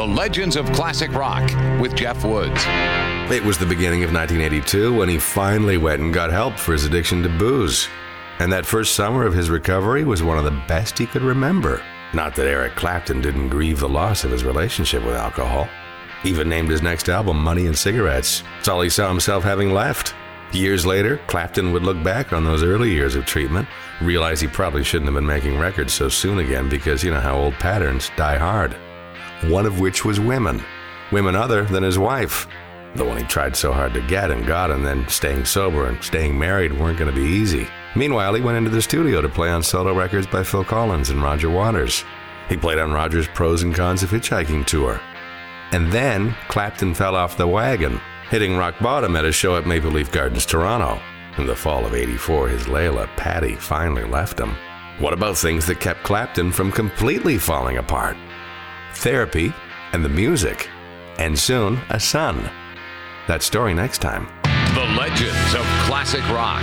The Legends of Classic Rock with Jeff Woods. It was the beginning of 1982 when he finally went and got help for his addiction to booze. And that first summer of his recovery was one of the best he could remember. Not that Eric Clapton didn't grieve the loss of his relationship with alcohol. Even named his next album Money and Cigarettes. It's all he saw himself having left. Years later, Clapton would look back on those early years of treatment, realize he probably shouldn't have been making records so soon again because you know how old patterns die hard. One of which was women. Women other than his wife. The one he tried so hard to get and got, and then staying sober and staying married weren't going to be easy. Meanwhile, he went into the studio to play on solo records by Phil Collins and Roger Waters. He played on Roger's Pros and Cons of Hitchhiking tour. And then Clapton fell off the wagon hitting rock bottom at a show at Maple Leaf Gardens, Toronto. In the fall of 84, his Layla, Pattie, finally left him. What about things that kept Clapton from completely falling apart? Therapy and the music, and soon a son. That story next time. The Legends of Classic Rock.